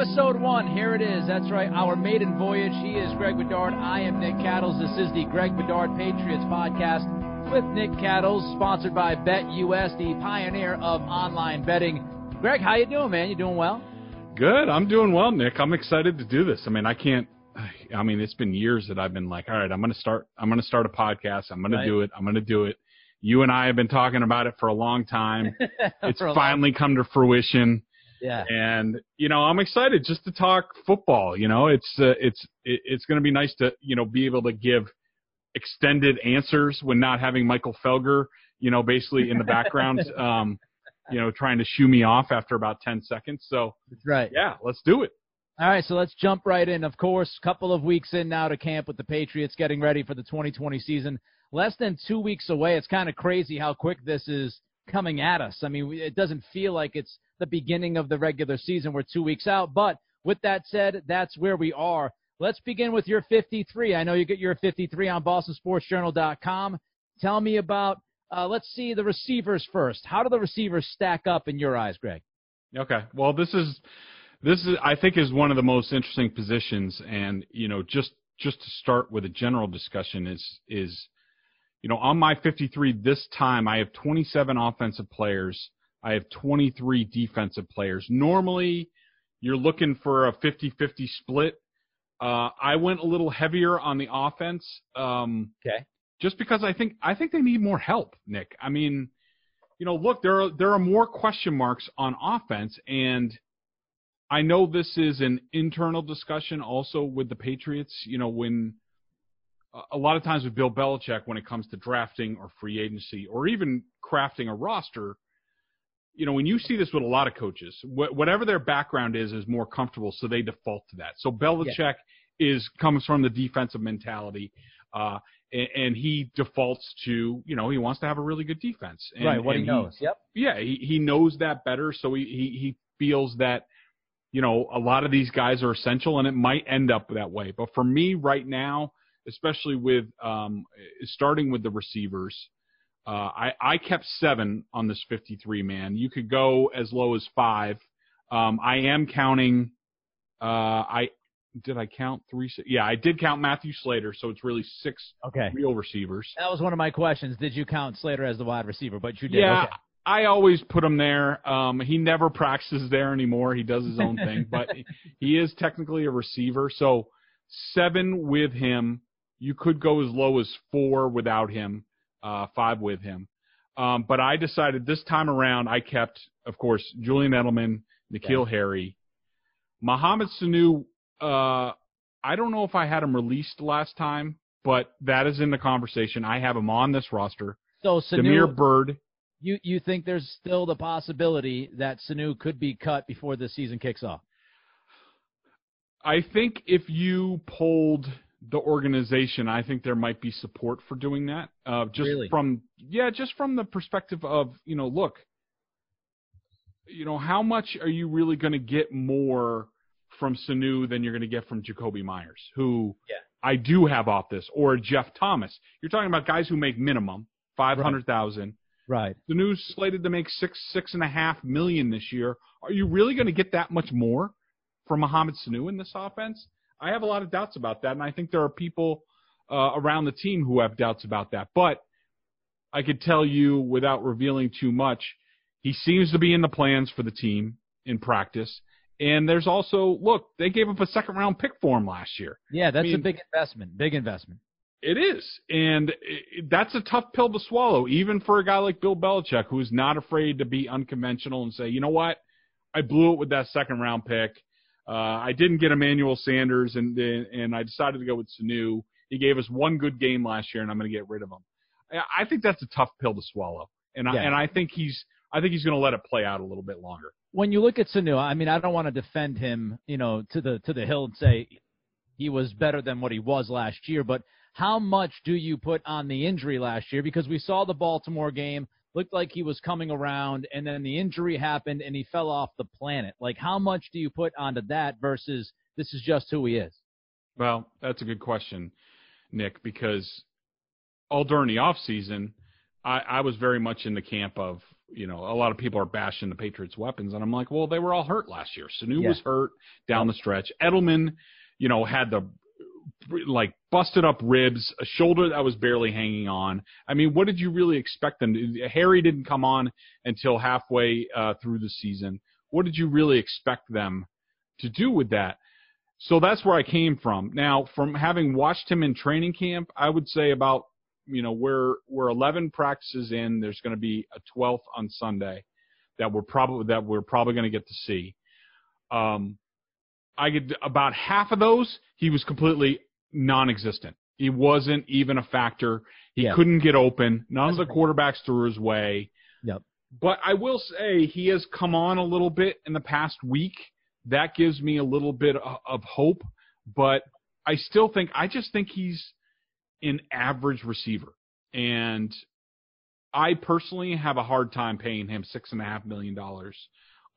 Episode one, here it is. That's right, our maiden voyage. He is Greg Bedard. I am Nick Cattles. This is the Greg Bedard Patriots podcast with Nick Cattles, sponsored by BetUS, the pioneer of online betting. Greg, how you doing, man? You doing well? Good. I'm doing well, Nick. I'm excited to do this. I mean, I can't. I mean, it's been years that I've been like, all right, I'm going to start. I'm going to start a podcast. I'm going right. to do it. I'm going to do it. You and I have been talking about it for a long time. it's finally come to fruition. Yeah. And you know, I'm excited just to talk football. You know, it's uh, it's it's going to be nice to you know be able to give extended answers when not having Michael Felger, you know, basically in the background, um, you know, trying to shoo me off after about 10 seconds. So, That's right. Yeah, let's do it. All right, so let's jump right in. Of course, a couple of weeks in now to camp with the Patriots, getting ready for the 2020 season. Less than two weeks away. It's kind of crazy how quick this is coming at us. I mean, it doesn't feel like it's the beginning of the regular season. We're two weeks out. But with that said, that's where we are. Let's begin with your 53. I know you get your 53 on BostonSportsJournal.com. Tell me about, uh, let's see the receivers first. How do the receivers stack up in your eyes, Greg? Okay. Well, this is, this is, I think, is one of the most interesting positions. And, you know, just, just to start with a general discussion is, is, you know, on my 53 this time, I have 27 offensive players I have 23 defensive players. Normally, you're looking for a 50 50 split. Uh, I went a little heavier on the offense. Um, okay. Just because I think I think they need more help, Nick. I mean, you know, look, there are there are more question marks on offense, and I know this is an internal discussion also with the Patriots. You know, when a lot of times with Bill Belichick, when it comes to drafting or free agency or even crafting a roster, you know, when you see this with a lot of coaches, wh- whatever their background is, is more comfortable, so they default to that. So Belichick yeah. is comes from the defensive mentality, uh, and, and, he defaults to, you know, he wants to have a really good defense. And, right, what he knows. He, yep. Yeah, he he knows that better, so he, he he feels that, you know, a lot of these guys are essential, and it might end up that way. But for me, right now, especially with um, starting with the receivers. Uh, I, I kept seven on this 53 man. You could go as low as five. Um, I am counting. Uh, I did I count three? Yeah, I did count Matthew Slater, so it's really six okay. real receivers. That was one of my questions. Did you count Slater as the wide receiver? But you did. Yeah, okay. I always put him there. Um, he never practices there anymore. He does his own thing, but he is technically a receiver. So seven with him. You could go as low as four without him uh, five with him. Um, but I decided this time around, I kept, of course, Julian Edelman, N'Keal yeah. Harry, Mohamed Sanu. Uh, I don't know if I had him released last time, but that is in the conversation. I have him on this roster. So Sanu, Damiere Byrd. You you think there's still the possibility that Sanu could be cut before the season kicks off? I think if you pulled the organization, I think there might be support for doing that. Uh, just really? from yeah, just from the perspective of you know, look, you know, how much are you really going to get more from Sanu than you're going to get from Jakobi Meyers, who yeah. I do have off this, or Jeff Thomas. You're talking about guys who make minimum five hundred thousand. Right. The news slated to make six six and a half million this year. Are you really going to get that much more from Mohamed Sanu in this offense? I have a lot of doubts about that, and I think there are people uh, around the team who have doubts about that. But I could tell you without revealing too much, he seems to be in the plans for the team in practice, And there's also look, they gave up a second round pick for him last year. Yeah, that's I mean, a big investment. Big investment. It is, and it, that's a tough pill to swallow, even for a guy like Bill Belichick, who's not afraid to be unconventional and say, you know what, I blew it with that second round pick. Uh, I didn't get Emmanuel Sanders, and and I decided to go with Sanu. He gave us one good game last year, and I'm going to get rid of him. I think that's a tough pill to swallow, and I, and I think he's I think he's going to let it play out a little bit longer. When you look at Sanu, I mean, I don't want to defend him, you know, to the to the hill and say he was better than what he was last year, but how much do you put on the injury last year? Because we saw the Baltimore game, looked like he was coming around, and then the injury happened and he fell off the planet. Like, how much do you put onto that versus this is just who he is? Well, that's a good question, Nick, because all during the off season, I, I was very much in the camp of you know a lot of people are bashing the Patriots' weapons, and I'm like, well, they were all hurt last year. Sanu Yeah. was hurt down the stretch. Edelman, you know, had the like busted up ribs, a shoulder that was barely hanging on. I mean, what did you really expect them? Harry didn't come on until halfway uh, through the season. What did you really expect them to do with that? So that's where I came from. Now, from having watched him in training camp, I would say about you know we're we're 11 practices in. There's going to be a 12th on Sunday that we're probably that we're probably going to get to see. Um, I get about half of those. He was completely non-existent. He wasn't even a factor. He Yeah. couldn't get open. None That's of the quarterbacks threw his way. Yep. But I will say he has come on a little bit in the past week. That gives me a little bit of, of hope. But I still think I just think he's an average receiver, and I personally have a hard time paying him six and a half million dollars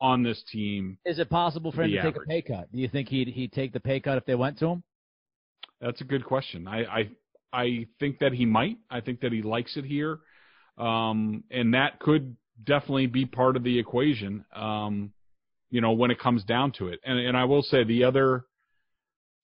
on this team. Is it possible for him to take a pay cut? Do you think he'd he'd take the pay cut if they went to him? That's a good question. I I, I think that he might. I think that he likes it here, um, and that could definitely be part of the equation. Um, you know, when it comes down to it, and and I will say the other.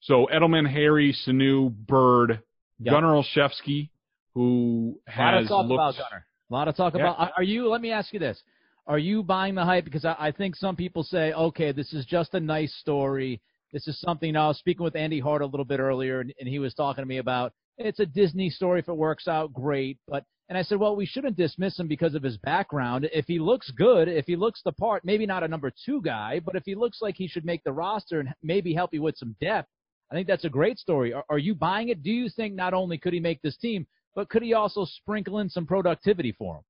So Edelman, Harry, Sanu, Byrd, Yep. Gunner Olszewski, who had A lot of talk about Gunner. A lot of talk Yeah. about. Are you? Let me ask you this: Are you buying the hype? Because I, I think some people say, okay, this is just a nice story. This is something. I was speaking with Andy Hart a little bit earlier, and, and he was talking to me about it's a Disney story. If it works out, great. But and I said, well, we shouldn't dismiss him because of his background. If he looks good, if he looks the part, maybe not a number two guy, but if he looks like he should make the roster and maybe help you with some depth, I think that's a great story. Are, are you buying it? Do you think not only could he make this team, but could he also sprinkle in some productivity for him?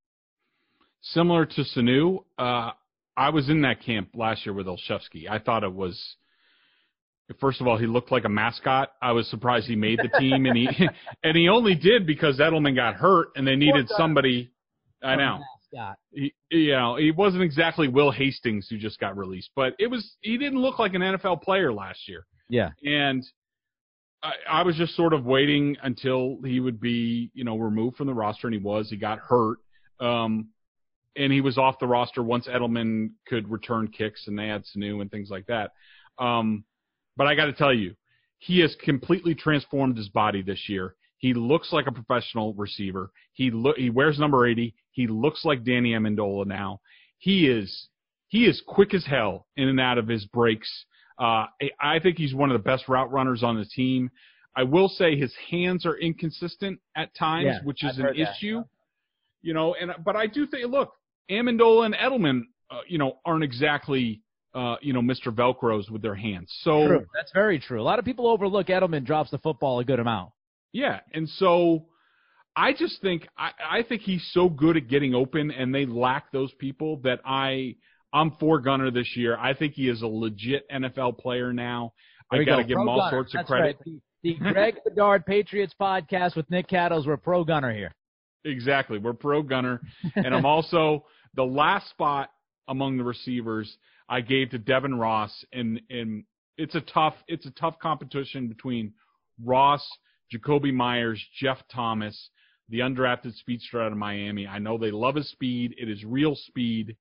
Similar to Sanu, uh, I was in that camp last year with Olszewski. I thought it was. First of all, he looked like a mascot. I was surprised he made the team, and he and he only did because Edelman got hurt, and they needed somebody. I know. He, you know, he wasn't exactly Will Hastings who just got released, but it was. He didn't look like an NFL player last year, Yeah. and I, I was just sort of waiting until he would be, you know, removed from the roster, and he was. He got hurt. Um, and he was off the roster once Edelman could return kicks and they had Sanu and things like that. Um, but I got to tell you, he has completely transformed his body this year. He looks like a professional receiver. He look he wears number 80. He looks like Danny Amendola now. He is he is quick as hell in and out of his breaks. Uh, I- I think he's one of the best route runners on the team. I will say his hands are inconsistent at times, Yeah, which I've is an heard that, issue you know, and but I do think look, Amendola and Edelman, uh, you know, aren't exactly uh, you know Mr. Velcros with their hands. So True. That's very true. A lot of people overlook Edelman drops the football a good amount. yeah, and so I just think I, I think he's so good at getting open, and they lack those people that I I'm for Gunner this year. I think he is a legit NFL player now. There I got to go. give Pro him all Gunner. sorts of That's credit. right. The, the Greg Bedard Patriots podcast with Nick Cattles. We're pro gunner here. Exactly. We're pro gunner. and I'm also the last spot among the receivers I gave to Devin Ross and and it's a tough it's a tough competition between Ross, Jakobi Meyers, Jeff Thomas, the undrafted speedster out of Miami. I know they love his speed. It is real speed.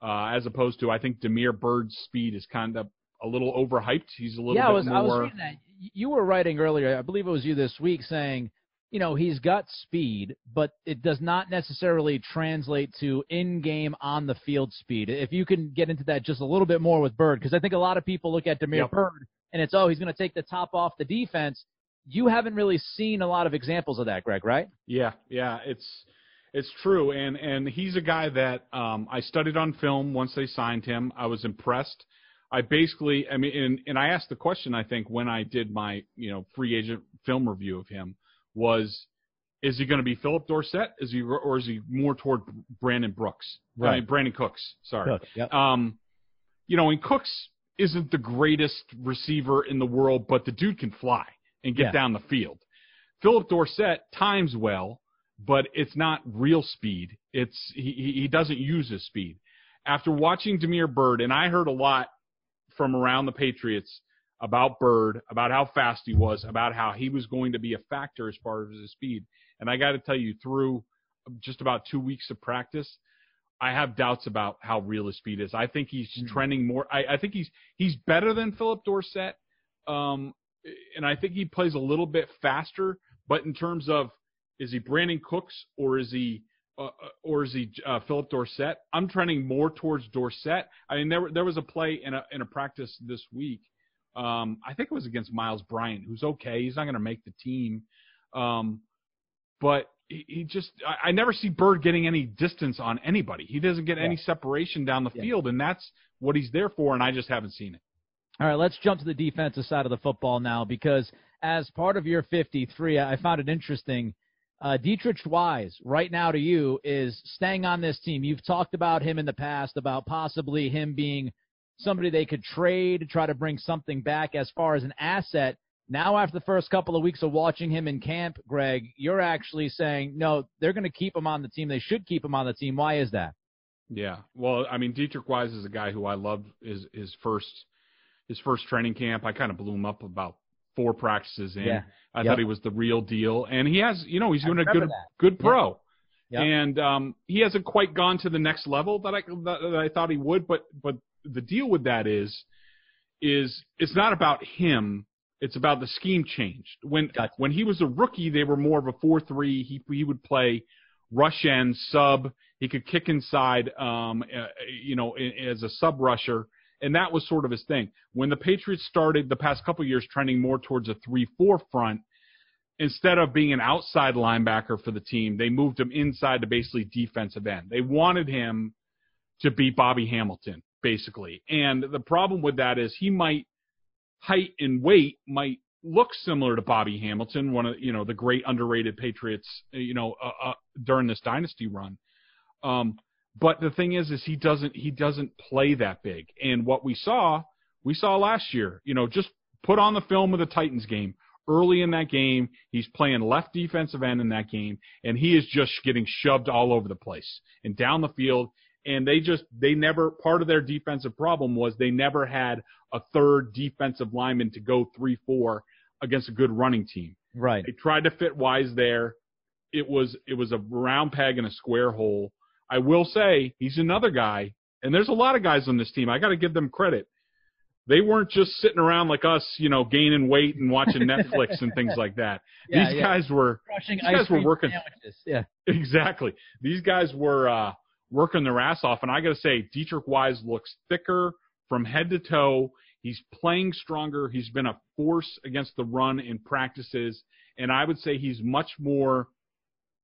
Uh, as opposed to I think Damiere Byrd's speed is kind of a little overhyped. He's a little yeah, bit I was more I was reading that. You were writing earlier. I believe it was you this week saying you know, he's got speed, but it does not necessarily translate to in-game on the field speed. If you can get into that just a little bit more with Byrd, because I think a lot of people look at Damiere Yep. Byrd and it's, oh, he's going to take the top off the defense. You haven't really seen a lot of examples of that, Greg, right? Yeah, yeah, it's it's true, and and he's a guy that um, I studied on film once they signed him. I was impressed. I basically, I mean, and, and I asked the question. I think when I did my you know free agent film review of him was, is he going to be Phillip Dorsett? Is he or is he more toward Brandon Brooks? I Right. mean, Brandin Cooks. Sorry. Yep. Um, you know, and Cooks isn't the greatest receiver in the world, but the dude can fly and get Yeah. down the field. Phillip Dorsett times well, but it's not real speed. It's he he he doesn't use his speed. After watching Damiere Byrd, and I heard a lot from around the Patriots about Byrd, about how fast he was, about how he was going to be a factor as far as his speed. And I got to tell you, through just about two weeks of practice, I have doubts about how real his speed is. I think he's trending more. I, I think he's he's better than Phillip Dorsett, um, and I think he plays a little bit faster. But in terms of is he Brandin Cooks or is he uh, uh, or is he uh, Phillip Dorsett? I'm trending more towards Dorsett. I mean, there there was a play in a in a practice this week. Um, I think it was against Myles Bryant, who's okay. He's not going to make the team, um, but he, he just I, I never see Byrd getting any distance on anybody. He doesn't get any separation down the Yeah. field, and that's what he's there for. And I just haven't seen it. All right, let's jump to the defensive side of the football now because as part of your 53, I found it interesting. Uh, Deatrich Wise, right now to you, is staying on this team. You've talked about him in the past, about possibly him being somebody they could trade, to try to bring something back as far as an asset. Now, after the first couple of weeks of watching him in camp, Greg, you're actually saying, no, they're going to keep him on the team. They should keep him on the team. Why is that? Yeah. Well, I mean, Deatrich Wise is a guy who I loved his his first his first training camp. I kind of blew him up about four practices in. Yeah. I Yep. thought he was the real deal, and he has, you know, he's doing a good that. good pro. Yep. And um, he hasn't quite gone to the next level that I that, that I thought he would. But but the deal with that is is it's not about him. It's about the scheme changed. When Gotcha. when he was a rookie, they were more of a four three. He he would play rush end sub. He could kick inside, um, uh, you know, as a sub rusher, and that was sort of his thing. When the Patriots started the past couple years trending more towards a three four front, instead of being an outside linebacker for the team, they moved him inside to basically defensive end. They wanted him to be Bobby Hamilton, basically. And the problem with that is he might height and weight might look similar to Bobby Hamilton, one of you know the great underrated Patriots, you know, uh, uh, during this dynasty run. Um, but the thing is, is he doesn't he doesn't play that big. And what we saw, we saw last year. You know, just put on the film of the Titans game. Early in that game, he's playing left defensive end in that game, and he is just getting shoved all over the place and down the field. And they just they never part of their defensive problem was they never had a third defensive lineman to go three four against a good running team. Right. They tried to fit Wise there. It was it was a round peg in a square hole. I will say he's another guy, and there's a lot of guys on this team. I got to give them credit. They weren't just sitting around like us, you know, gaining weight and watching Netflix and things like that. Yeah, These yeah. guys were Crushing These ice guys were working- sandwiches. Yeah. exactly. These guys were uh, working their ass off, and I got to say, Deatrich Wise looks thicker from head to toe. He's playing stronger. He's been a force against the run in practices, and I would say he's much more.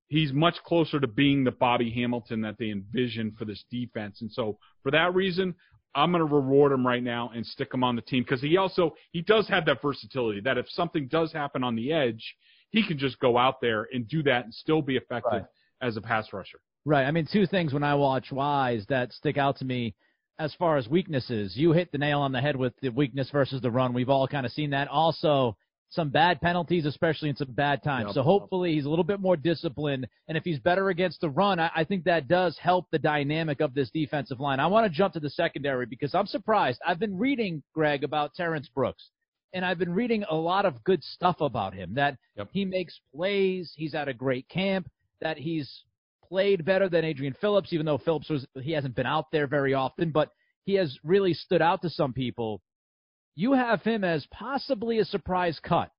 He's much closer to being the Bobby Hamilton that they envision for this defense, and so for that reason, I'm going to reward him right now and stick him on the team because he also he does have that versatility that if something does happen on the edge, he can just go out there and do that and still be effective Right. as a pass rusher. Right. I mean, two things when I watch Wise that stick out to me as far as weaknesses. You hit the nail on the head with the weakness versus the run. We've all kind of seen that. Also, some bad penalties, especially in some bad times. Yep. So hopefully he's a little bit more disciplined. And if he's better against the run, I, I think that does help the dynamic of this defensive line. I want to jump to the secondary because I'm surprised. I've been reading, Greg, about Terrence Brooks. And I've been reading a lot of good stuff about him that Yep. he makes plays, he's at a great camp, that he's played better than Adrian Phillips, even though Phillips was he hasn't been out there very often, but he has really stood out to some people. You have him as possibly a surprise cut.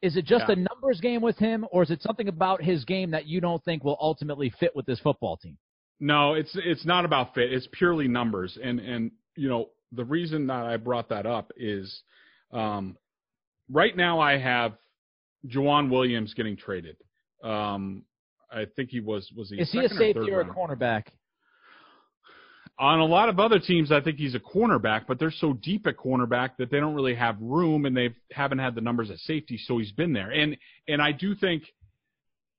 Is it just Yeah. a numbers game with him, or is it something about his game that you don't think will ultimately fit with this football team? No, it's it's not about fit. It's purely numbers, and and you know the reason that I brought that up is, um, right now I have Joejuan Williams getting traded. Um, I think he was was he is he a safety or, or a cornerback? On a lot of other teams, I think he's a cornerback, but they're so deep at cornerback that they don't really have room, and they haven't had the numbers at safety, so he's been there. And and I do think,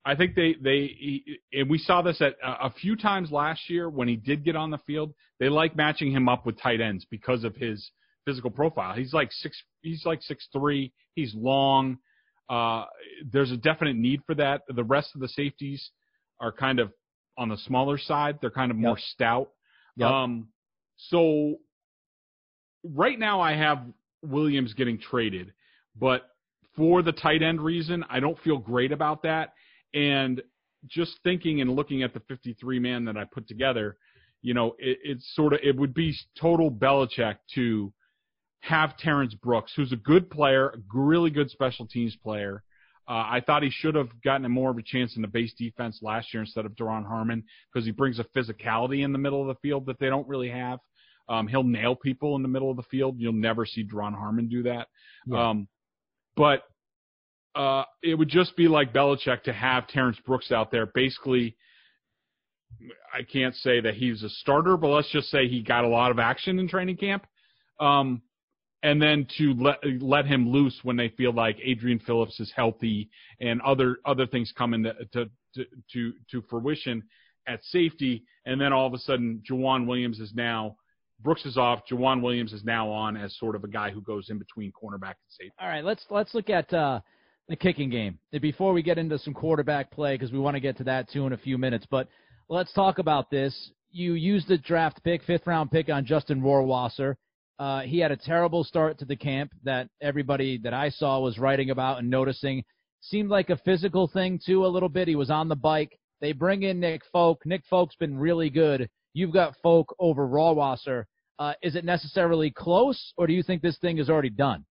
I think they they and we saw this at a few times last year when he did get on the field. They like matching him up with tight ends because of his physical profile. He's like six, he's like six three. He's long. Uh, there's a definite need for that. The rest of the safeties are kind of on the smaller side. They're kind of more stout. Yep. Um, so right now I have Williams getting traded, but for the tight end reason, I don't feel great about that. And just thinking and looking at the 53 man that I put together, you know, it, it's sort of it would be total Belichick to have Terrence Brooks, who's a good player, a really good special teams player. Uh, I thought he should have gotten more of a chance in the base defense last year instead of Duron Harmon because he brings a physicality in the middle of the field that they don't really have. Um, he'll nail people in the middle of the field. You'll never see Duron Harmon do that. Yeah. Um, but uh, it would just be like Belichick to have Terrence Brooks out there. Basically, I can't say that he's a starter, but let's just say he got a lot of action in training camp. Um, and then to let let him loose when they feel like Adrian Phillips is healthy and other other things come into to to to, to fruition at safety, and then all of a sudden Joejuan Williams is now Brooks is off. Joejuan Williams is now on as sort of a guy who goes in between cornerback and safety. All right, let's let's look at uh, the kicking game before we get into some quarterback play because we want to get to that too in a few minutes. But let's talk about this. You used the draft pick, fifth round pick on Justin Rohrwasser. Uh, he had a terrible start to the camp that everybody that I saw was writing about and noticing. Seemed like a physical thing too, a little bit. He was on the bike. They bring in Nick Folk. Nick Folk's been really good. You've got Folk over Rohrwasser. Uh, is it necessarily close, or do you think this thing is already done?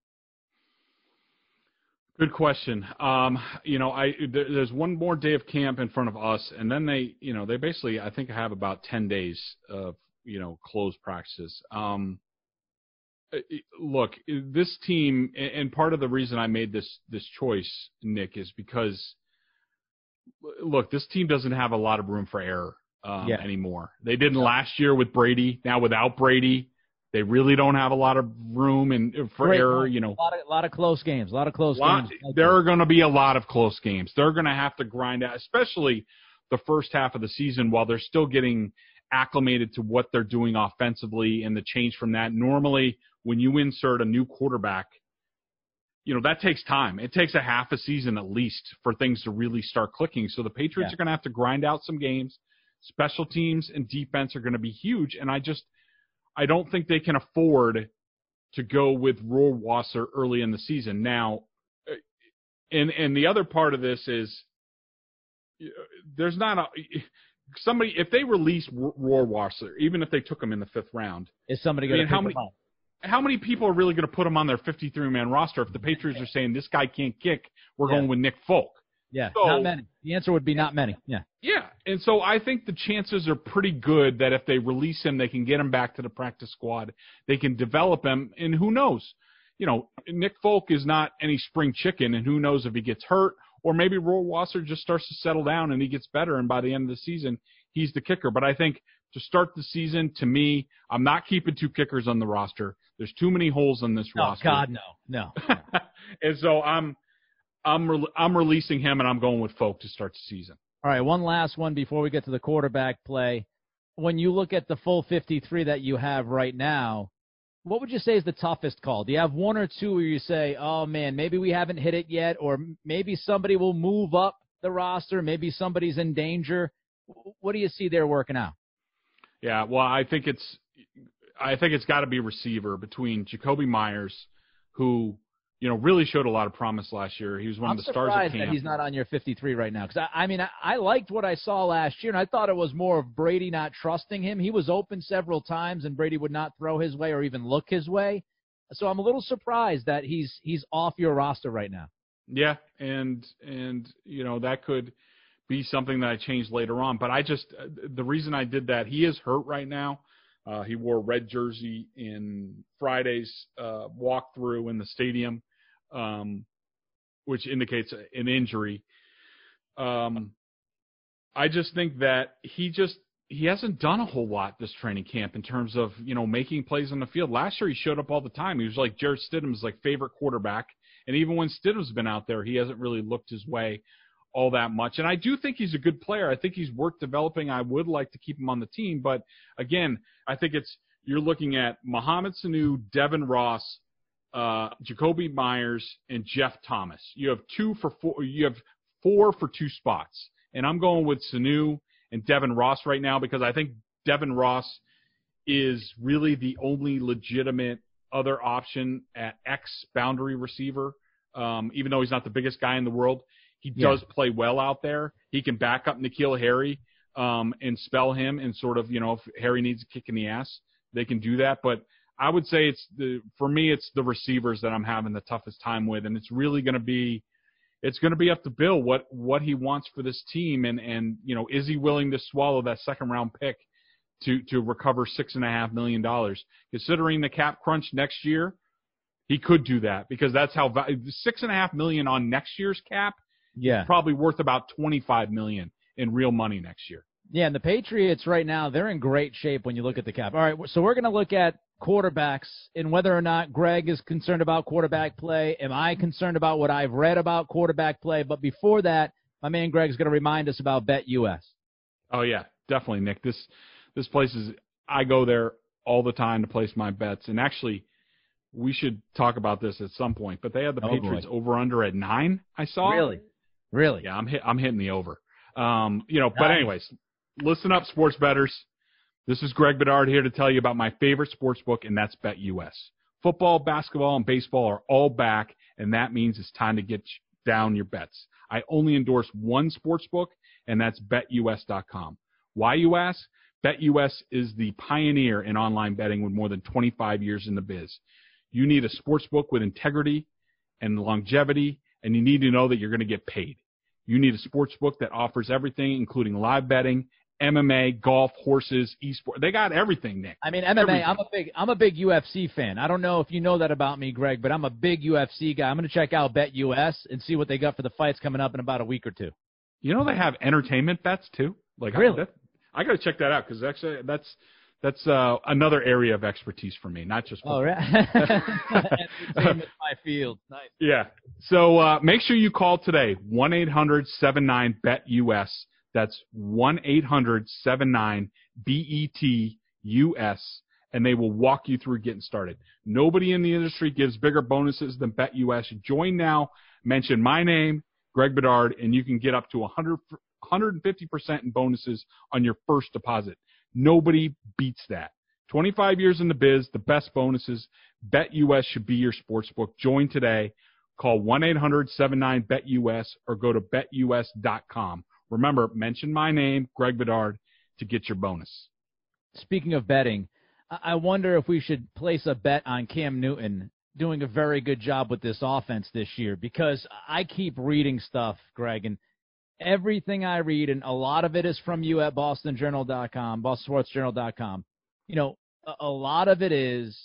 Good question. Um, you know, I there, there's one more day of camp in front of us, and then they, you know, they basically I think have about ten days of you know closed practices. Um, look, this team, and part of the reason I made this this choice, Nick, is because look, this team doesn't have a lot of room for error um, yeah. anymore. They didn't last year with Brady. Now without Brady, they really don't have a lot of room and uh, for Great error. You know, a lot of, a lot of close games. A lot of close lot, games. There are going to be a lot of close games. They're going to have to grind out, especially the first half of the season, while they're still getting acclimated to what they're doing offensively and the change from that. Normally, when you insert a new quarterback, you know, that takes time. It takes a half a season at least for things to really start clicking. So the Patriots yeah. are going to have to grind out some games. Special teams and defense are going to be huge. And I just, I don't think they can afford to go with Rohrwasser early in the season. Now, uh, and and the other part of this is there's not a somebody if they release Rohrwasser, even if they took him in the fifth round, is somebody going to how many? How many people are really going to put him on their 53 man roster if the Patriots are saying this guy can't kick? We're yeah. going with Nick Folk. Yeah, so, not many. The answer would be not many. Yeah. Yeah, and so I think the chances are pretty good that if they release him, they can get him back to the practice squad. They can develop him, and who knows? You know, Nick Folk is not any spring chicken, and who knows if he gets hurt or maybe Roy Rohrwasser just starts to settle down and he gets better, and by the end of the season, he's the kicker. But I think to start the season, to me, I'm not keeping two kickers on the roster. There's too many holes in this oh, roster. God, no, no. and so I'm, I'm, re- I'm releasing him, and I'm going with Folk to start the season. All right, one last one before we get to the quarterback play. When you look at the full 53 that you have right now, what would you say is the toughest call? Do you have one or two where you say, "Oh man, maybe we haven't hit it yet," or maybe somebody will move up the roster, maybe somebody's in danger? What do you see there working out? Yeah, well, I think it's I think it's got to be receiver between Jakobi Meyers, who you know, really showed a lot of promise last year. He was one I'm of the stars of camp. that he's not on your 53 right now. Because I, I mean, I, I liked what I saw last year, and I thought it was more of Brady not trusting him. He was open several times, and Brady would not throw his way or even look his way. So I'm a little surprised that he's he's off your roster right now. Yeah, and and you know that could be something that I change later on. But I just uh, the reason I did that he is hurt right now. Uh, he wore red jersey in Friday's uh, walkthrough in the stadium, um, which indicates an injury. Um, I just think that he just he hasn't done a whole lot this training camp in terms of you know making plays on the field. Last year he showed up all the time. He was like Jarrett Stidham's like favorite quarterback, and even when Stidham's been out there, he hasn't really looked his way all that much. And I do think he's a good player. I think he's worth developing. I would like to keep him on the team, but again, I think it's you're looking at Mohamed Sanu, Devin Ross, uh, Jakobi Meyers, and Jeff Thomas. You have two for four. You have four for two spots, and I'm going with Sanu and Devin Ross right now because I think Devin Ross is really the only legitimate other option at X boundary receiver. Um, even though he's not the biggest guy in the world, he yeah. does play well out there. He can back up N'Keal Harry um, and spell him, and sort of you know if Harry needs a kick in the ass, they can do that. But I would say it's the for me it's the receivers that I'm having the toughest time with, and it's really going to be it's going to be up to Bill what what he wants for this team, and and you know is he willing to swallow that second round pick to to recover six and a half million dollars? Considering the cap crunch next year, he could do that because that's how six and a half million on next year's cap. Yeah, probably worth about twenty five million in real money next year. Yeah, and the Patriots right now they're in great shape when you look at the cap. All right, so we're going to look at quarterbacks and whether or not Greg is concerned about quarterback play. Am I concerned about what I've read about quarterback play? But before that, my man Greg's going to remind us about Bet US. Oh yeah, definitely, Nick. This this place is I go there all the time to place my bets, and actually, we should talk about this at some point. But they had the oh, Patriots boy. over under at nine. I saw. Really, really. Yeah, I'm hit, I'm hitting the over. Um, you know, nice. but anyways, listen up, sports betters. This is Greg Bedard here to tell you about my favorite sports book, and that's BetUS. Football, basketball, and baseball are all back, and that means it's time to get down your bets. I only endorse one sports book, and that's BetUS.com. Why, you ask? BetUS is the pioneer in online betting with more than 25 years in the biz. You need a sports book with integrity and longevity, and you need to know that you're going to get paid. You need a sports book that offers everything, including live betting MMA, golf, horses, esports. They got everything, Nick. I mean, MMA. Everything. I'm a big, I'm a big UFC fan. I don't know if you know that about me, Greg, but I'm a big UFC guy. I'm going to check out Bet US and see what they got for the fights coming up in about a week or two. You know, they have entertainment bets too. Like, really? I, I got to check that out because actually, that's that's uh, another area of expertise for me, not just. Football. Oh, right. my field. Nice. Yeah. So uh, make sure you call today one eight hundred seven nine bet us that's 1 800 79 BETUS, and they will walk you through getting started. Nobody in the industry gives bigger bonuses than Bet US. Join now, mention my name, Greg Bedard, and you can get up to 100, 150% in bonuses on your first deposit. Nobody beats that. 25 years in the biz, the best bonuses. BetUS should be your sports book. Join today. Call 1 800 79 BetUS or go to betus.com. Remember, mention my name, Greg Bedard, to get your bonus. Speaking of betting, I wonder if we should place a bet on Cam Newton doing a very good job with this offense this year because I keep reading stuff, Greg, and everything I read, and a lot of it is from you at BostonJournal.com, BostonSportsJournal.com. You know, a lot of it is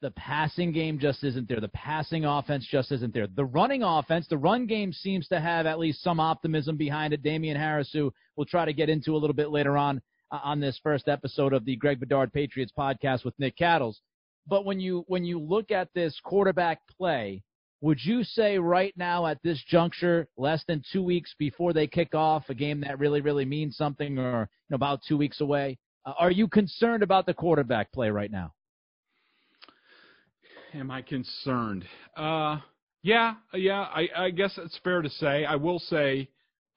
the passing game just isn't there. The passing offense just isn't there. The running offense, the run game seems to have at least some optimism behind it. Damien Harris, who we'll try to get into a little bit later on uh, on this first episode of the Greg Bedard Patriots podcast with Nick Cattles. But when you when you look at this quarterback play, would you say right now at this juncture, less than two weeks before they kick off a game that really really means something, or you know, about two weeks away, uh, are you concerned about the quarterback play right now? am I concerned? Uh, yeah, yeah. I, I guess it's fair to say. I will say,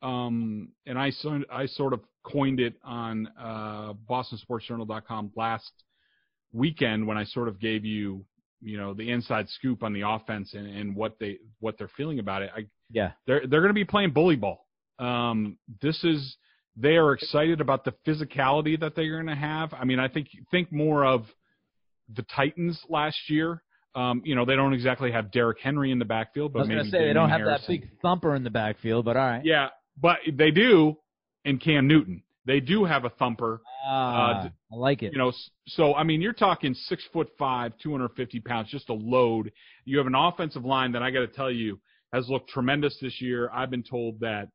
um, and I I sort of coined it on uh, BostonSportsJournal.com last weekend when I sort of gave you you know the inside scoop on the offense and, and what they what they're feeling about it. I, yeah, they're they're going to be playing bully ball. Um, this is they are excited about the physicality that they're going to have. I mean, I think think more of the Titans last year Um, you know, they don't exactly have Derrick Henry in the backfield, but I was going to say they don't have that big thumper in the backfield, but all right. Yeah, but they do in Cam Newton. They do have a thumper. Ah, uh, I like it. You know, so I mean, you're talking six foot five, 250 pounds, just a load. You have an offensive line that I got to tell you has looked tremendous this year. I've been told that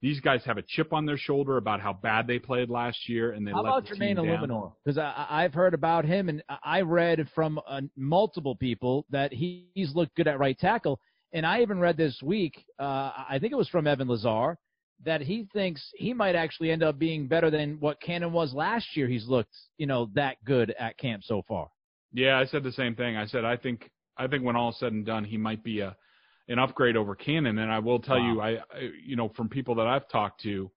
these guys have a chip on their shoulder about how bad they played last year, and they How let about the Jermaine. Eluemunor? Because I've heard about him, and I read from uh, multiple people that he, he's looked good at right tackle. And I even read this week, uh, I think it was from Evan Lazar, that he thinks he might actually end up being better than what Cannon was last year. He's looked, you know, that good at camp so far. Yeah, I said the same thing. I said I think I think when all is said and done, he might be a an upgrade over Cannon. And I will tell you, I, I you know from people that I've talked to,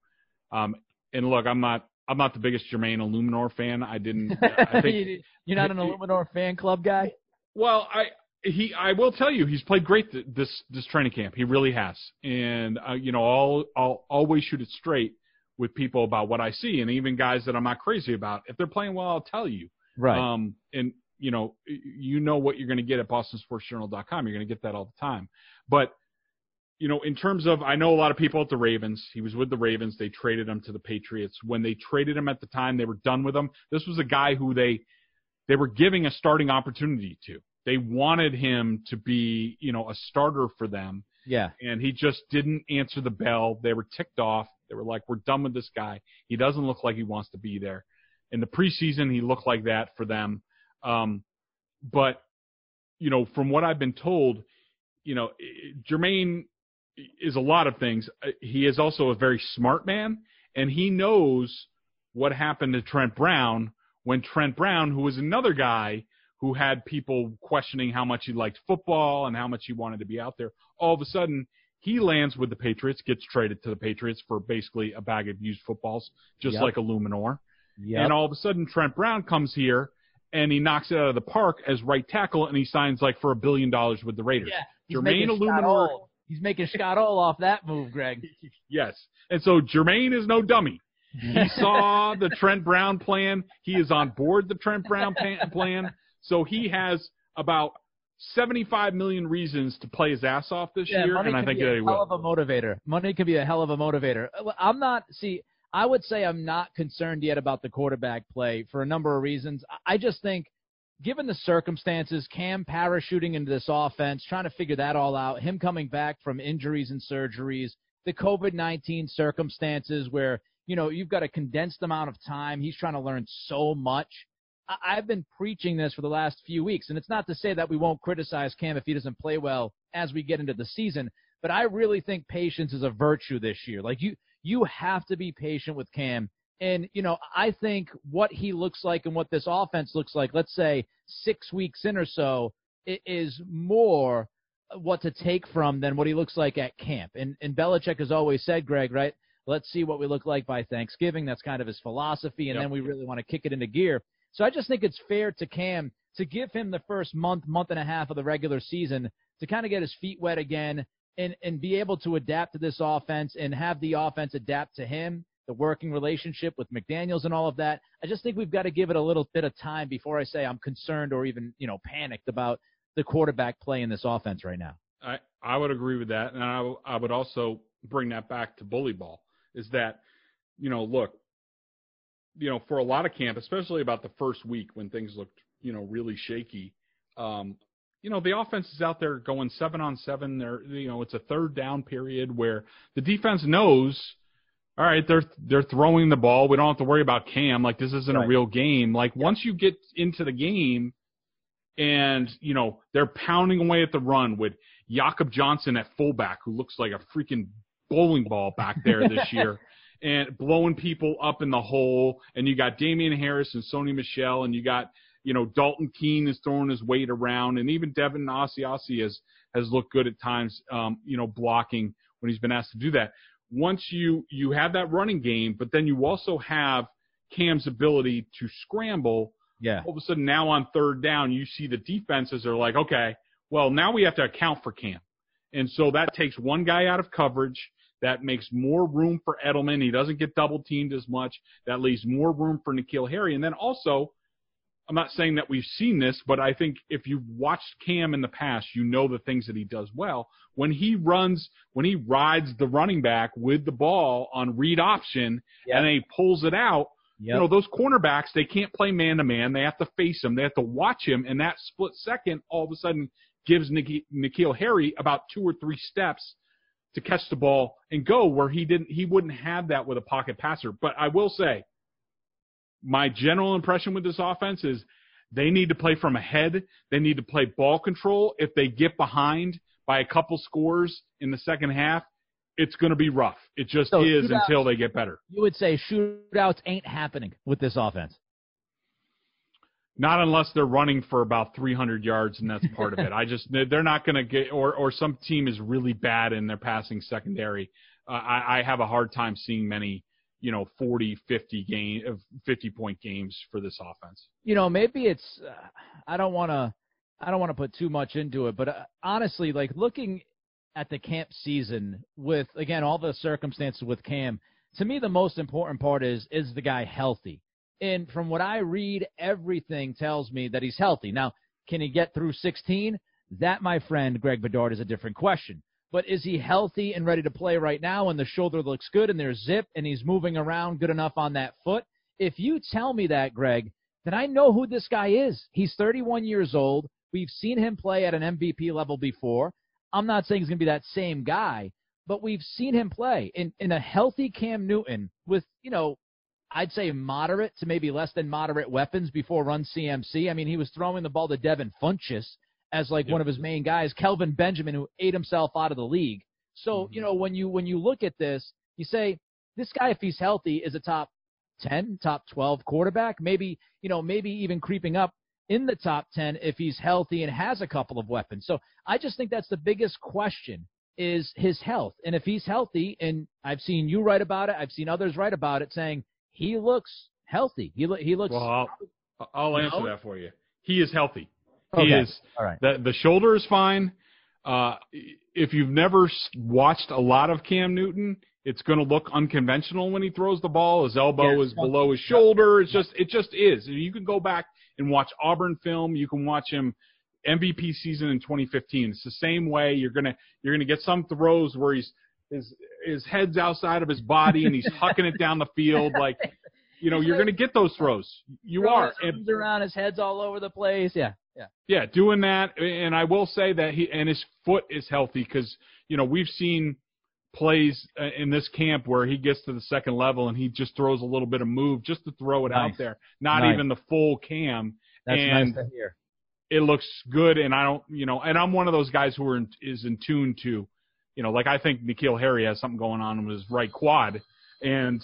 um, and look, I'm not I'm not the biggest Jermaine Eluemunor fan. I didn't. I think You- You're not an Eluemunor fan club guy? well, I he I will tell you, he's played great th- this this training camp. He really has. And uh, you know, I'll I'll always shoot it straight with people about what I see, and even guys that I'm not crazy about. If they're playing well, I'll tell you. Right. Um, and you know, you know what you're going to get at BostonSportsJournal.com. You're going to get that all the time. But you know, in terms of, I know a lot of people at the Ravens. He was with the Ravens. They traded him to the Patriots. When they traded him at the time, they were done with him. This was a guy who they they were giving a starting opportunity to. They wanted him to be, you know, a starter for them yeah. and he just didn't answer the bell. They were ticked off. They were like, "We're done with this guy. He doesn't look like he wants to be there." In the preseason, he looked like that for them. Um, but you know, from what I've been told, you know, Jermaine is a lot of things. Uh, He is also a very smart man, and he knows what happened to Trent Brown when Trent Brown, who was another guy who had people questioning how much he liked football and how much he wanted to be out there, all of a sudden he lands with the Patriots, gets traded to the Patriots for basically a bag of used footballs, just Yep. like a Luminor. Yeah. And all of a sudden Trent Brown comes here and he knocks it out of the park as right tackle and he signs like for a billion dollars with the Raiders. Yeah. He's Jermaine making Eluemunor- He's making Scott All off that move, Greg. Yes. And so Jermaine is no dummy. He saw the Trent Brown plan. He is on board the Trent Brown pa- plan. So he has about 75 million reasons to play his ass off this Yeah, year, and I can think be that a he hell will. of a motivator. Money can be a hell of a motivator. I'm not. See, I would say I'm not concerned yet about the quarterback play for a number of reasons. I- I just think, given the circumstances, Cam parachuting into this offense, trying to figure that all out, him coming back from injuries and surgeries, the COVID 19 circumstances where you know you've got a condensed amount of time. He's trying to learn so much. I've been preaching this for the last few weeks, and it's not to say that we won't criticize Cam if he doesn't play well as we get into the season, but I really think patience is a virtue this year. Like you, you have to be patient with Cam. And, you know, I think what he looks like and what this offense looks like, let's say six weeks in or so, is more what to take from than what he looks like at camp. And, and Belichick has always said, Greg, right? Let's see what we look like by Thanksgiving. That's kind of his philosophy. And Yep. then we really want to kick it into gear. So I just think it's fair to Cam to give him the first month, month and a half of the regular season to kind of get his feet wet again and, and be able to adapt to this offense and have the offense adapt to him, the working relationship with McDaniels and all of that. I just think we've got to give it a little bit of time before I say I'm concerned or even, you know, panicked about the quarterback play in this offense right now. I, I would agree with that, and I, I would also bring that back to bully ball. Is that, you know, look, you know, for a lot of camp, especially about the first week when things looked, you know, really shaky. Um, you know, the offense is out there going seven on seven. They're, you know, it's a third down period where the defense knows, all right, they're they're throwing the ball. We don't have to worry about Cam. Like this isn't a real game. Like once you get into the game, and you know they're pounding away at the run with Jakob Johnson at fullback, who looks like a freaking bowling ball back there this year, and blowing people up in the hole. And you got Damien Harris and Sony Michel, and you got you know Dalton Keene is throwing his weight around, and even Devin Asiasi has has looked good at times, um, you know, blocking when he's been asked to do that. Once you you have that running game, but then you also have Cam's ability to scramble Yeah. all of a sudden now on third down, you see the defenses are like, okay, well now we have to account for Cam, and so that takes one guy out of coverage. That makes more room for Edelman. He doesn't get double teamed as much. That leaves more room for N'Keal Harry, and then also I'm not saying that we've seen this, but I think if you've watched Cam in the past, you know the things that he does well. When he runs, when he rides the running back with the ball on read option Yep. and then he pulls it out, Yep. you know, those cornerbacks, they can't play man to man. They have to face him. They have to watch him. And that split second all of a sudden gives Nik- N'Keal Harry about two or three steps to catch the ball and go where he didn't, he wouldn't have that with a pocket passer. But I will say, my general impression with this offense is they need to play from ahead. They need to play ball control. If they get behind by a couple scores in the second half, it's going to be rough. It just So is until they get better. you would say shootouts ain't happening with this offense. Not unless they're running for about 300 yards, and that's part of it. I just they're not going to get, or or some team is really bad in their passing secondary. Uh, I, I have a hard time seeing many, you know, 40, 50 game, uh, 50 point games for this offense. you know, maybe it's uh, I don't want to I don't want to put too much into it, but uh, honestly, like looking at the camp season with again all the circumstances with Cam, to me the most important part is is the guy healthy? And from what I read, everything tells me that he's healthy. Now, can he get through 16? That, my friend Greg Bedard, is a different question. But is he healthy and ready to play right now? And the shoulder looks good, and there's zip, and he's moving around good enough on that foot. If you tell me that, Greg, then I know who this guy is. He's 31 years old. We've seen him play at an MVP level before. I'm not saying he's going to be that same guy, but we've seen him play in, in a healthy Cam Newton with, you know, I'd say moderate to maybe less than moderate weapons before run CMC. I mean, he was throwing the ball to Devin Funchess as like Yep. one of his main guys, Kelvin Benjamin, who ate himself out of the league. So, mm-hmm. you know, when you when you look at this, you say this guy, if he's healthy, is a top 10, top 12 quarterback. Maybe, you know, maybe even creeping up in the top 10 if he's healthy and has a couple of weapons. So I just think that's the biggest question is his health. And if he's healthy, and I've seen you write about it, I've seen others write about it, saying he looks healthy. He lo- he looks. Well, I'll, I'll answer that for you. He is healthy. He Okay. is. All right. The the shoulder is fine. Uh, if you've never watched a lot of Cam Newton, it's going to look unconventional when he throws the ball. His elbow Yeah, is below his shoulder. It's just it just is. You can go back and watch Auburn film. You can watch him MVP season in 2015. It's the same way. You're gonna you're gonna get some throws where he's his his head's outside of his body and he's hucking it down the field like you know He's you're like- gonna get those throws. You Throwing are. his And- around his head's all over the place. Yeah, yeah. yeah, doing that, and I will say that he and his foot is healthy because you know we've seen plays uh, in this camp where he gets to the second level and he just throws a little bit of move just to throw it out there, not Nice. even the full cam. That's And- nice to hear. It looks good, and I don't, you know, and I'm one of those guys who are in, is in tune to, you know, like I think N'Keal Harry has something going on with his right quad, and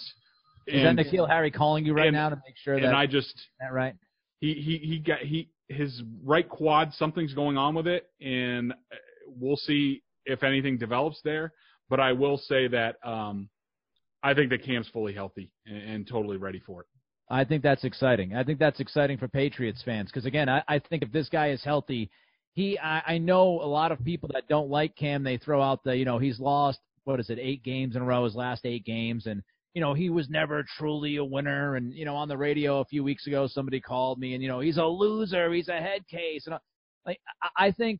Is that N'Keal Harry calling you right and- now to make sure that and I just that right? he he he got he his right quad something's going on with it and uh, we'll see if anything develops there but i will say that um i think that cam's fully healthy and, and totally ready for it I think that's exciting. I think that's exciting for Patriots fans because again, I, I think if this guy is healthy, he I, I know a lot of people that don't like Cam. They throw out the you know he's lost what is it eight games in a row his last eight games. And you know he was never truly a winner. And you know on the radio a few weeks ago somebody called me and you know he's a loser. He's a head case. And I- like I, I think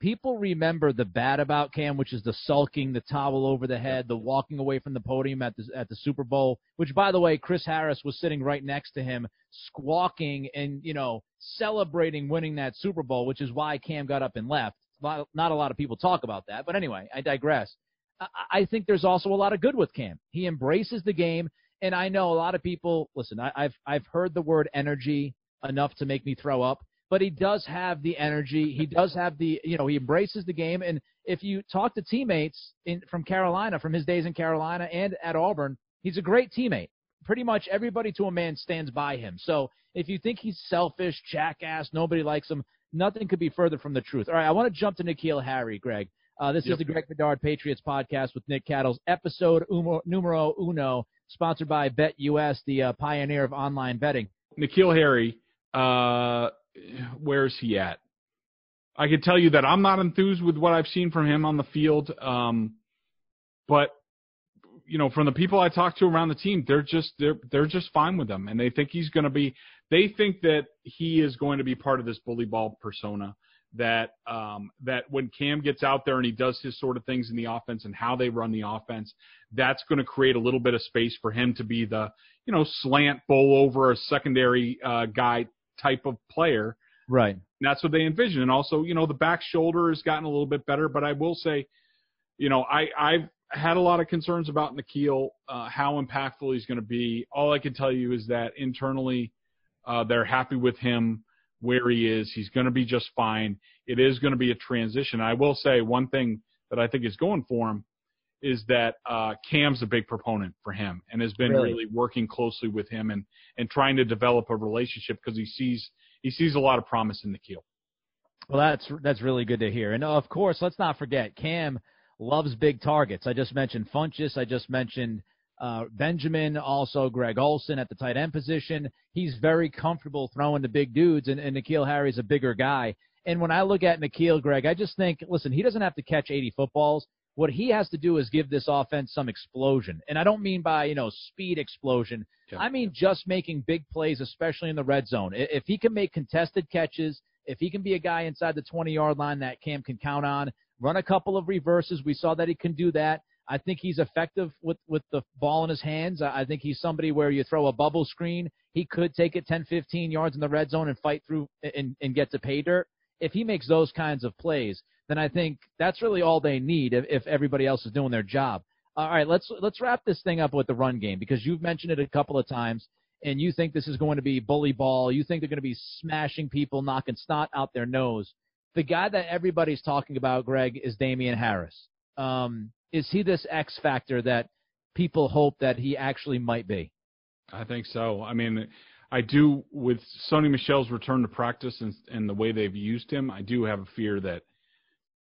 people remember the bad about Cam, which is the sulking, the towel over the head, the walking away from the podium at the at the Super Bowl. Which, by the way, Chris Harris was sitting right next to him, squawking and you know celebrating winning that Super Bowl, which is why Cam got up and left. Not a lot of people talk about that, but anyway, I digress. I, I think there's also a lot of good with Cam. He embraces the game, and I know a lot of people. Listen, I, I've I've heard the word energy enough to make me throw up but he does have the energy. He does have the, you know, he embraces the game. And if you talk to teammates in from Carolina, from his days in Carolina and at Auburn, he's a great teammate. Pretty much everybody to a man stands by him. So if you think he's selfish, jackass, nobody likes him, nothing could be further from the truth. All right, I want to jump to N'Keal Harry, Greg. Uh, this Yep. is the Greg Bedard Patriots podcast with Nick Cattles, episode umo, numero uno, sponsored by BetUS, the uh, pioneer of online betting. N'Keal Harry uh where's he at i can tell you that i'm not enthused with what i've seen from him on the field um but you know, from the people I talk to around the team, they're just they're they're just fine with him, and they think he's going to be they think that he is going to be part of this bully ball persona. That um, that when Cam gets out there and he does his sort of things in the offense and how they run the offense, that's going to create a little bit of space for him to be the you know slant bowl over a secondary uh, guy type of player. Right. And that's what they envision. And also, you know, the back shoulder has gotten a little bit better, but I will say, you know, I I've had a lot of concerns about N'Keal, uh, how impactful he's going to be. All I can tell you is that internally, uh, they're happy with him where he is. He's going to be just fine. It is going to be a transition. I will say one thing that I think is going for him is that uh, Cam's a big proponent for him and has been Really? really working closely with him and and trying to develop a relationship because he sees he sees a lot of promise in N'Keal. Well, that's that's really good to hear. And of course, let's not forget Cam loves big targets. I just mentioned Funchess. I just mentioned uh, Benjamin, also Greg Olsen at the tight end position. He's very comfortable throwing to big dudes, and, and N'Keal Harry's a bigger guy. And when I look at N'Keal, Greg, I just think, listen, he doesn't have to catch 80 footballs. What he has to do is give this offense some explosion. And I don't mean by, you know, speed explosion. Yeah. I mean just making big plays, especially in the red zone. If he can make contested catches, if he can be a guy inside the 20 yard line that Cam can count on, run a couple of reverses. We saw that he can do that. I think he's effective with, with the ball in his hands. I I think he's somebody where you throw a bubble screen, he could take it 10, 15 yards in the red zone and fight through and, and get to pay dirt. If he makes those kinds of plays, then I think that's really all they need if, if everybody else is doing their job. All right, let's let's wrap this thing up with the run game because you've mentioned it a couple of times, and you think this is going to be bully ball. You think they're going to be smashing people, knocking snot out their nose. The guy that everybody's talking about, Greg, is Damien Harris. Um, is he this X factor that people hope that he actually might be? I think so. I mean, I do with Sony Michel's return to practice and, and the way they've used him. I do have a fear that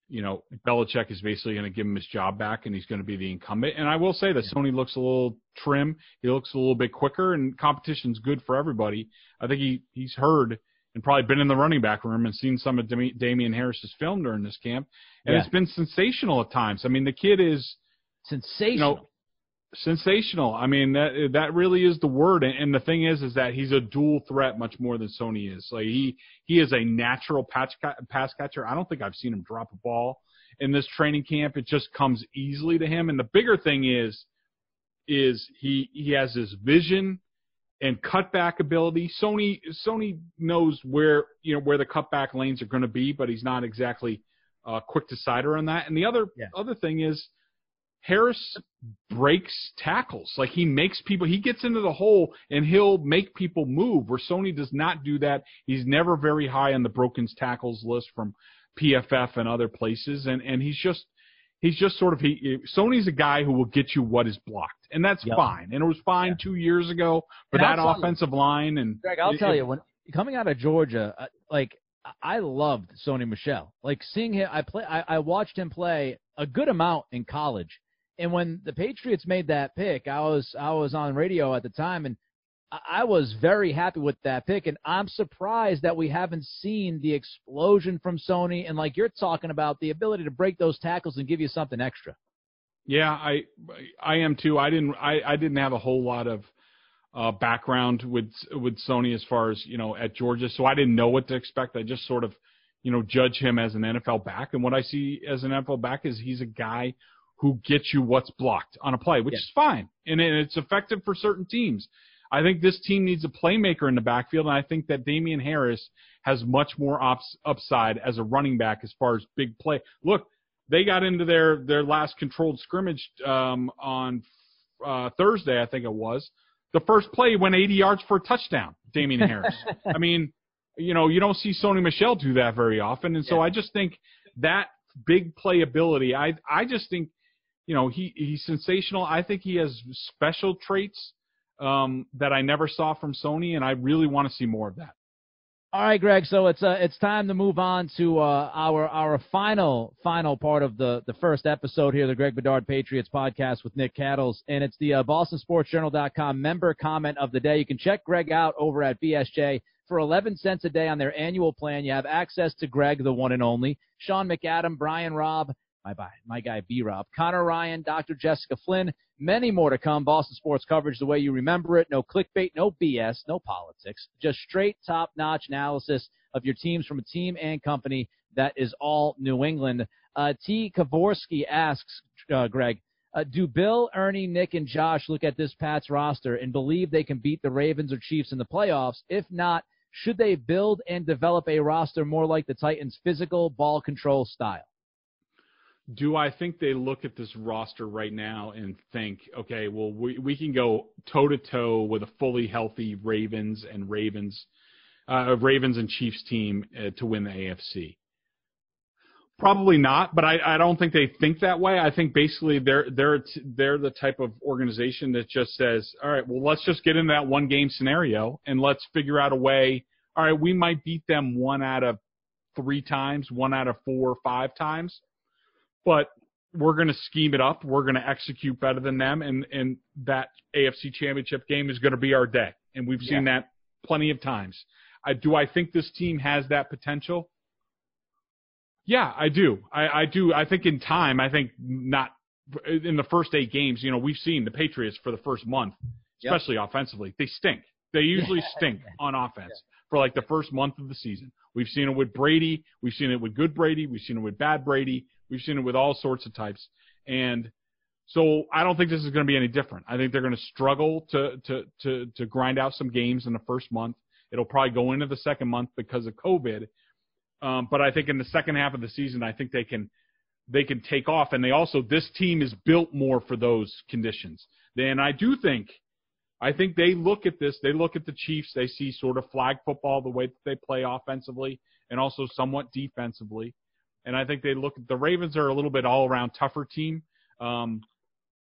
you know Belichick is basically going to give him his job back and he's going to be the incumbent. And I will say that Sony looks a little trim. He looks a little bit quicker, and competition's good for everybody. I think he he's heard and probably been in the running back room and seen some of Dami- Damien Harris's film during this camp, and Yeah. it's been sensational at times. I mean, the kid is Sensational. you know, sensational. I mean, that that really is the word. And, and the thing is, is that he's a dual threat much more than Sony is. Like he he is a natural patch ca- pass catcher. I don't think I've seen him drop a ball in this training camp. It just comes easily to him. And the bigger thing is, is he he has his vision and cutback ability. Sony Sony knows where you know where the cutback lanes are going to be, but he's not exactly uh, quick decider on that. And the other Yeah. other thing is Harris breaks tackles. Like he makes people, he gets into the hole and he'll make people move. Where Sony does not do that. He's never very high on the broken tackles list from PFF and other places. And and he's just he's just sort of he. Sony's a guy who will get you what is blocked, and that's Yep. fine. And it was fine Yeah. two years ago for that tell you- offensive line. And Greg, I'll it- tell you when coming out of Georgia, uh, like I loved Sony Michel. Like seeing him, I play, I, I watched him play a good amount in college. And when the Patriots made that pick, I was I was on radio at the time, and I, was very happy with that pick. And I'm surprised that we haven't seen the explosion from Sony. And like you're talking about, the ability to break those tackles and give you something extra. Yeah, I I am too. I didn't I, I didn't have a whole lot of uh, background with with Sony as far as you know at Georgia, so I didn't know what to expect. I just sort of you know judge him as an NFL back, and what I see as an NFL back is he's a guy who gets you what's blocked on a play, which Yeah. is fine, and it's effective for certain teams. I think this team needs a playmaker in the backfield, and I think that Damien Harris has much more ops, upside as a running back as far as big play. Look, they got into their their last controlled scrimmage um, on uh, Thursday, I think it was. The first play went 80 yards for a touchdown. Damien Harris. I mean, you know, you don't see Sony Michel do that very often, and so Yeah. I just think that big playability. I I just think, you know, he he's sensational. I think he has special traits um, that I never saw from Sony, and I really want to see more of that. All right, Greg. So it's uh, it's time to move on to uh, our our final final part of the the first episode here, the Greg Bedard Patriots podcast with Nick Cattles, and it's the uh, BostonSportsJournal.com member comment of the day. You can check Greg out over at BSJ for 11 cents a day on their annual plan. You have access to Greg, the one and only, Sean McAdam, Brian Robb, my, my guy B Rob, Conor Ryan, Dr. Jessica Flynn, many more to come. Boston sports coverage the way you remember it. No clickbait, no BS, no politics. Just straight top notch analysis of your teams from a team and company that is all New England. Uh, T. Kavorsky asks, uh, Greg, uh, do Bill, Ernie, Nick, and Josh look at this Pats roster and believe they can beat the Ravens or Chiefs in the playoffs? If not, should they build and develop a roster more like the Titans' physical ball control style? Do I think they look at this roster right now and think, okay, well, we, we can go toe to toe with a fully healthy Ravens and Ravens, uh, Ravens and Chiefs team uh, to win the AFC? Probably not, but I, I don't think they think that way. I think basically they're they're they're the type of organization that just says, all right, well, let's just get in that one game scenario and let's figure out a way. All right, we might beat them one out of three times, one out of four or five times but we're going to scheme it up. We're going to execute better than them, and and that AFC Championship game is going to be our day. And we've seen yeah. that plenty of times. I, do I think this team has that potential? Yeah, I do. I, I do. I think in time. I think not in the first eight games. You know, we've seen the Patriots for the first month, especially yep. offensively. They stink. They usually stink on offense yeah. for like the first month of the season. We've seen it with Brady. We've seen it with good Brady. We've seen it with bad Brady. We've seen it with all sorts of types. And so I don't think this is going to be any different. I think they're going to struggle to, to, to, to grind out some games in the first month. It'll probably go into the second month because of COVID. Um, but I think in the second half of the season, I think they can they can take off. And they also this team is built more for those conditions. And I do think I think they look at this. They look at the Chiefs. They see sort of flag football the way that they play offensively and also somewhat defensively. And I think they look the Ravens are a little bit all around tougher team. Um,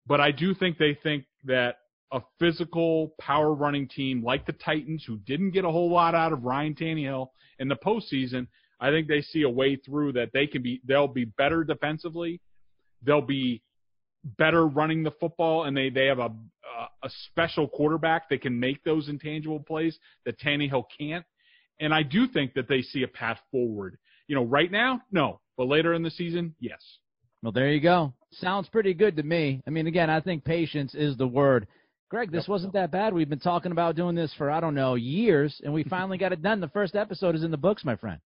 but I do think they think that a physical power running team like the Titans, who didn't get a whole lot out of Ryan Tannehill in the postseason, I think they see a way through that they can be they'll be better defensively, they'll be better running the football, and they they have a a special quarterback that can make those intangible plays that Tannehill can't. And I do think that they see a path forward. You know, right now, no. But later in the season, yes. Well, there you go. Sounds pretty good to me. I mean, again, I think patience is the word. Greg, this wasn't that bad. We've been talking about doing this for I don't know years, and we finally got it done. The first episode is in the books, my friend.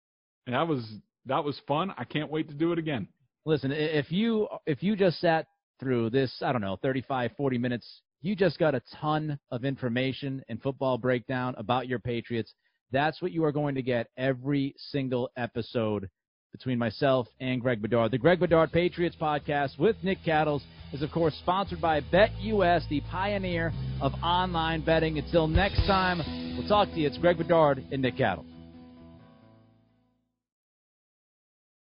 And that was that was fun. I can't wait to do it again. Listen, if you if you just sat through this, I don't know, 35, 40 minutes, you just got a ton of information and football breakdown about your Patriots. That's what you are going to get every single episode between myself and Greg Bedard. The Greg Bedard Patriots podcast with Nick Cattles is, of course, sponsored by BetUS, the pioneer of online betting. Until next time, we'll talk to you. It's Greg Bedard and Nick Cattles.